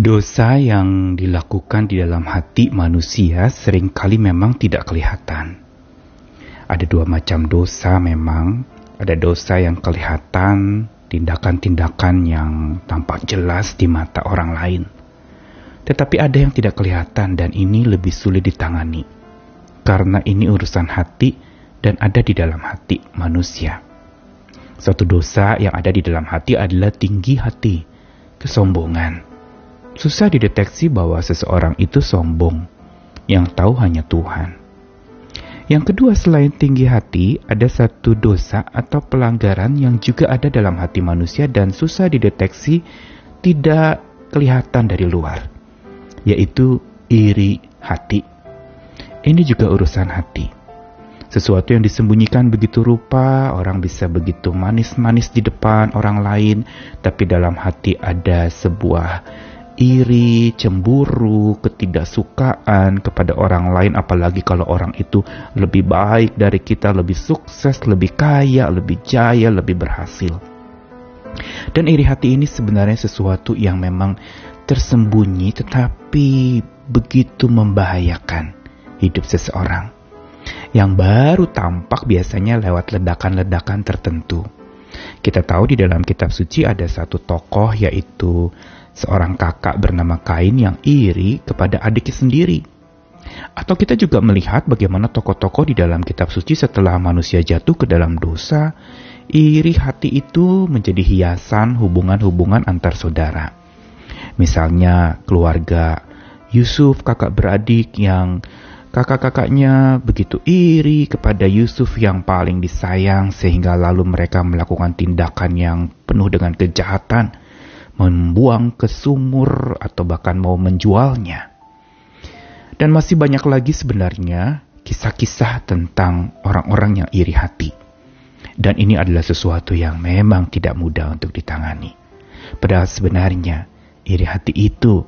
Dosa yang dilakukan di dalam hati manusia sering kali memang tidak kelihatan. Ada dua macam dosa memang. Ada dosa yang kelihatan, tindakan-tindakan yang tampak jelas di mata orang lain. Tetapi ada yang tidak kelihatan dan ini lebih sulit ditangani. Karena ini urusan hati dan ada di dalam hati manusia. Suatu dosa yang ada di dalam hati adalah tinggi hati, kesombongan Susah dideteksi bahwa seseorang itu sombong, yang tahu hanya Tuhan. Yang kedua, selain tinggi hati, ada satu dosa atau pelanggaran yang juga ada dalam hati manusia dan susah dideteksi, tidak kelihatan dari luar, yaitu iri hati. Ini juga urusan hati. Sesuatu yang disembunyikan begitu rupa, orang bisa begitu manis-manis di depan orang lain, tapi dalam hati ada sebuah iri, cemburu, ketidaksukaan kepada orang lain, apalagi kalau orang itu lebih baik dari kita, lebih sukses, lebih kaya, lebih jaya, lebih berhasil. Dan iri hati ini sebenarnya sesuatu yang memang tersembunyi tetapi begitu membahayakan hidup seseorang. Yang baru tampak biasanya lewat ledakan-ledakan tertentu. Kita tahu di dalam kitab suci ada satu tokoh yaitu seorang kakak bernama Kain yang iri kepada adiknya sendiri. Atau kita juga melihat bagaimana tokoh-tokoh di dalam kitab suci setelah manusia jatuh ke dalam dosa, iri hati itu menjadi hiasan hubungan-hubungan antar saudara. Misalnya keluarga Yusuf kakak beradik yang kakak-kakaknya begitu iri kepada Yusuf yang paling disayang sehingga lalu mereka melakukan tindakan yang penuh dengan kejahatan membuang ke sumur atau bahkan mau menjualnya. Dan masih banyak lagi sebenarnya kisah-kisah tentang orang-orang yang iri hati. Dan ini adalah sesuatu yang memang tidak mudah untuk ditangani. Padahal sebenarnya iri hati itu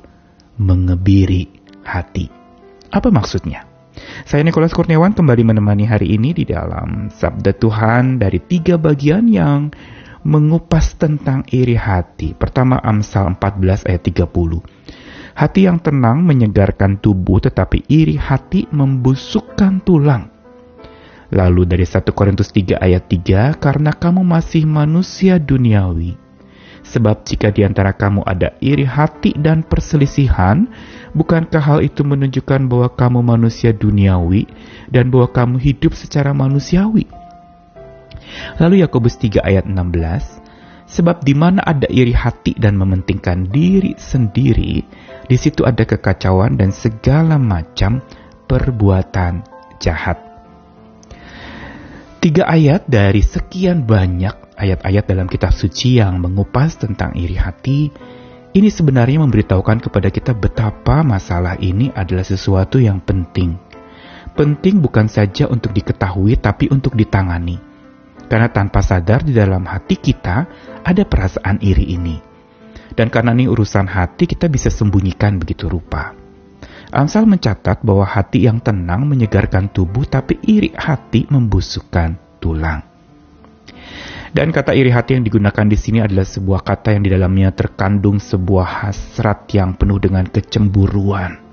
mengebiri hati. Apa maksudnya? Saya Nikolas Kurniawan kembali menemani hari ini di dalam Sabda Tuhan dari tiga bagian yang mengupas tentang iri hati. Pertama Amsal 14 ayat 30. Hati yang tenang menyegarkan tubuh tetapi iri hati membusukkan tulang. Lalu dari 1 Korintus 3 ayat 3, karena kamu masih manusia duniawi. Sebab jika di antara kamu ada iri hati dan perselisihan, bukankah hal itu menunjukkan bahwa kamu manusia duniawi dan bahwa kamu hidup secara manusiawi? Lalu Yakobus 3 ayat 16, Sebab di mana ada iri hati dan mementingkan diri sendiri, di situ ada kekacauan dan segala macam perbuatan jahat. Tiga ayat dari sekian banyak ayat-ayat dalam kitab suci yang mengupas tentang iri hati, ini sebenarnya memberitahukan kepada kita betapa masalah ini adalah sesuatu yang penting. Penting bukan saja untuk diketahui, tapi untuk ditangani karena tanpa sadar di dalam hati kita ada perasaan iri ini. Dan karena ini urusan hati, kita bisa sembunyikan begitu rupa. Amsal mencatat bahwa hati yang tenang menyegarkan tubuh, tapi iri hati membusukkan tulang. Dan kata iri hati yang digunakan di sini adalah sebuah kata yang di dalamnya terkandung sebuah hasrat yang penuh dengan kecemburuan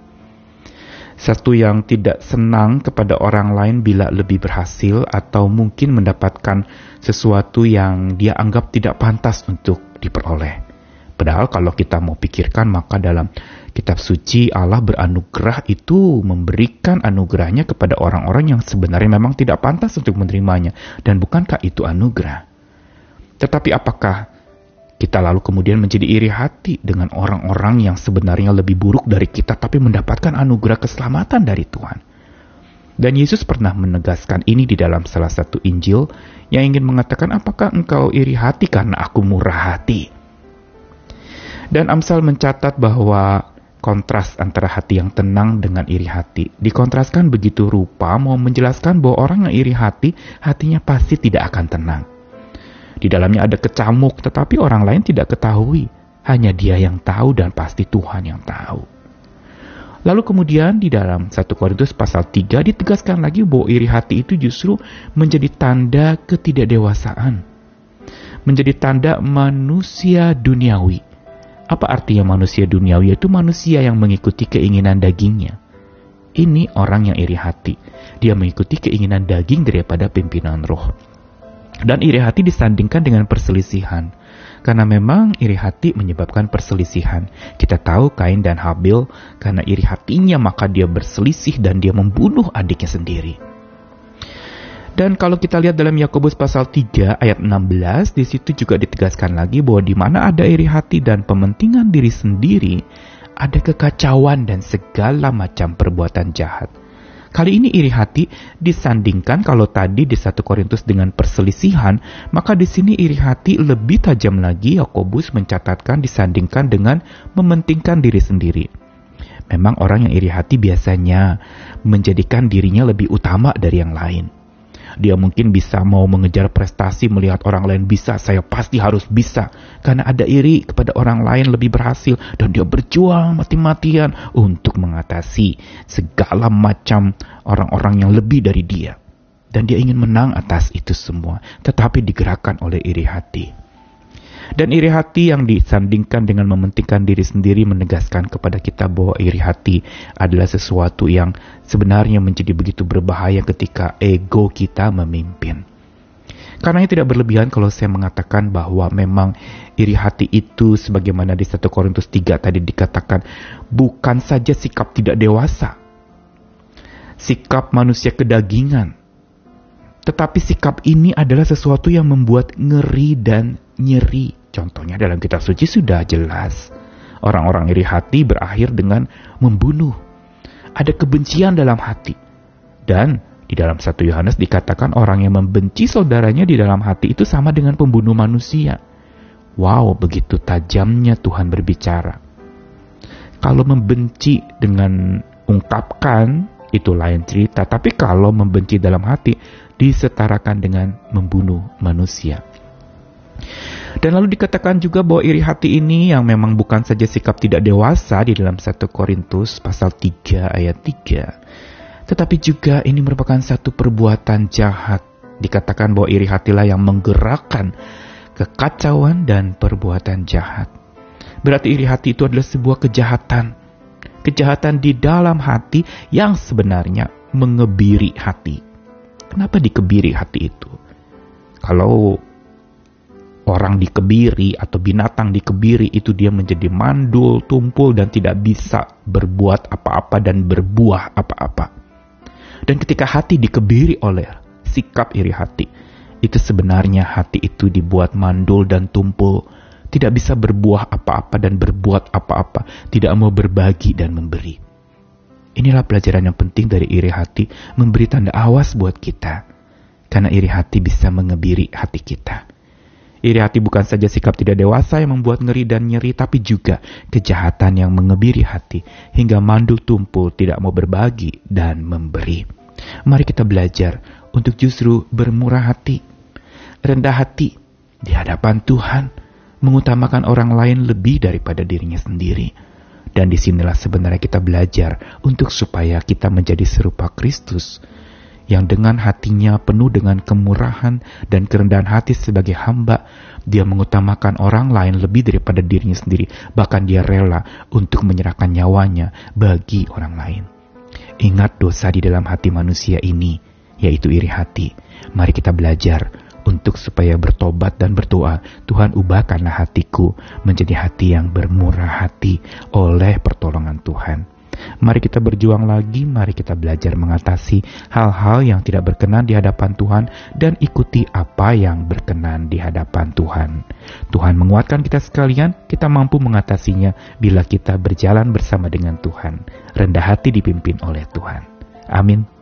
satu yang tidak senang kepada orang lain bila lebih berhasil atau mungkin mendapatkan sesuatu yang dia anggap tidak pantas untuk diperoleh. Padahal kalau kita mau pikirkan maka dalam kitab suci Allah beranugerah itu memberikan anugerahnya kepada orang-orang yang sebenarnya memang tidak pantas untuk menerimanya. Dan bukankah itu anugerah? Tetapi apakah kita lalu kemudian menjadi iri hati dengan orang-orang yang sebenarnya lebih buruk dari kita tapi mendapatkan anugerah keselamatan dari Tuhan. Dan Yesus pernah menegaskan ini di dalam salah satu Injil yang ingin mengatakan apakah engkau iri hati karena aku murah hati. Dan Amsal mencatat bahwa kontras antara hati yang tenang dengan iri hati. Dikontraskan begitu rupa mau menjelaskan bahwa orang yang iri hati, hatinya pasti tidak akan tenang. Di dalamnya ada kecamuk, tetapi orang lain tidak ketahui. Hanya dia yang tahu dan pasti Tuhan yang tahu. Lalu kemudian di dalam 1 Korintus pasal 3 ditegaskan lagi bahwa iri hati itu justru menjadi tanda ketidakdewasaan. Menjadi tanda manusia duniawi. Apa artinya manusia duniawi? Yaitu manusia yang mengikuti keinginan dagingnya. Ini orang yang iri hati. Dia mengikuti keinginan daging daripada pimpinan roh. Dan iri hati disandingkan dengan perselisihan. Karena memang iri hati menyebabkan perselisihan. Kita tahu Kain dan Habil karena iri hatinya maka dia berselisih dan dia membunuh adiknya sendiri. Dan kalau kita lihat dalam Yakobus pasal 3 ayat 16, di situ juga ditegaskan lagi bahwa di mana ada iri hati dan pementingan diri sendiri, ada kekacauan dan segala macam perbuatan jahat. Kali ini iri hati disandingkan kalau tadi di 1 Korintus dengan perselisihan, maka di sini iri hati lebih tajam lagi Yakobus mencatatkan disandingkan dengan mementingkan diri sendiri. Memang orang yang iri hati biasanya menjadikan dirinya lebih utama dari yang lain. Dia mungkin bisa mau mengejar prestasi melihat orang lain bisa, saya pasti harus bisa. Karena ada iri kepada orang lain lebih berhasil dan dia berjuang mati-matian untuk mengatasi segala macam orang-orang yang lebih dari dia. Dan dia ingin menang atas itu semua, tetapi digerakkan oleh iri hati. Dan iri hati yang disandingkan dengan mementingkan diri sendiri menegaskan kepada kita bahwa iri hati adalah sesuatu yang sebenarnya menjadi begitu berbahaya ketika ego kita memimpin. Karena tidak berlebihan kalau saya mengatakan bahwa memang iri hati itu sebagaimana di 1 Korintus 3 tadi dikatakan bukan saja sikap tidak dewasa, sikap manusia kedagingan, tetapi sikap ini adalah sesuatu yang membuat ngeri dan nyeri. Contohnya dalam kitab suci sudah jelas. Orang-orang iri hati berakhir dengan membunuh. Ada kebencian dalam hati. Dan di dalam satu Yohanes dikatakan orang yang membenci saudaranya di dalam hati itu sama dengan pembunuh manusia. Wow, begitu tajamnya Tuhan berbicara. Kalau membenci dengan ungkapkan, itu lain cerita. Tapi kalau membenci dalam hati, disetarakan dengan membunuh manusia. Dan lalu dikatakan juga bahwa iri hati ini yang memang bukan saja sikap tidak dewasa di dalam 1 Korintus pasal 3 ayat 3. Tetapi juga ini merupakan satu perbuatan jahat. Dikatakan bahwa iri hatilah yang menggerakkan kekacauan dan perbuatan jahat. Berarti iri hati itu adalah sebuah kejahatan. Kejahatan di dalam hati yang sebenarnya mengebiri hati. Kenapa dikebiri hati itu? Kalau orang dikebiri atau binatang dikebiri itu dia menjadi mandul, tumpul dan tidak bisa berbuat apa-apa dan berbuah apa-apa. Dan ketika hati dikebiri oleh sikap iri hati, itu sebenarnya hati itu dibuat mandul dan tumpul, tidak bisa berbuah apa-apa dan berbuat apa-apa, tidak mau berbagi dan memberi. Inilah pelajaran yang penting dari iri hati, memberi tanda awas buat kita. Karena iri hati bisa mengebiri hati kita. Iri hati bukan saja sikap tidak dewasa yang membuat ngeri dan nyeri, tapi juga kejahatan yang mengebiri hati, hingga mandul tumpul tidak mau berbagi dan memberi. Mari kita belajar untuk justru bermurah hati, rendah hati di hadapan Tuhan, mengutamakan orang lain lebih daripada dirinya sendiri. Dan di sinilah sebenarnya kita belajar untuk supaya kita menjadi serupa Kristus, yang dengan hatinya penuh dengan kemurahan dan kerendahan hati sebagai hamba, dia mengutamakan orang lain lebih daripada dirinya sendiri, bahkan dia rela untuk menyerahkan nyawanya bagi orang lain. Ingat dosa di dalam hati manusia ini, yaitu iri hati. Mari kita belajar untuk supaya bertobat dan berdoa, Tuhan ubahkanlah hatiku menjadi hati yang bermurah hati oleh pertolongan Tuhan. Mari kita berjuang lagi, mari kita belajar mengatasi hal-hal yang tidak berkenan di hadapan Tuhan dan ikuti apa yang berkenan di hadapan Tuhan. Tuhan menguatkan kita sekalian, kita mampu mengatasinya bila kita berjalan bersama dengan Tuhan. Rendah hati dipimpin oleh Tuhan. Amin.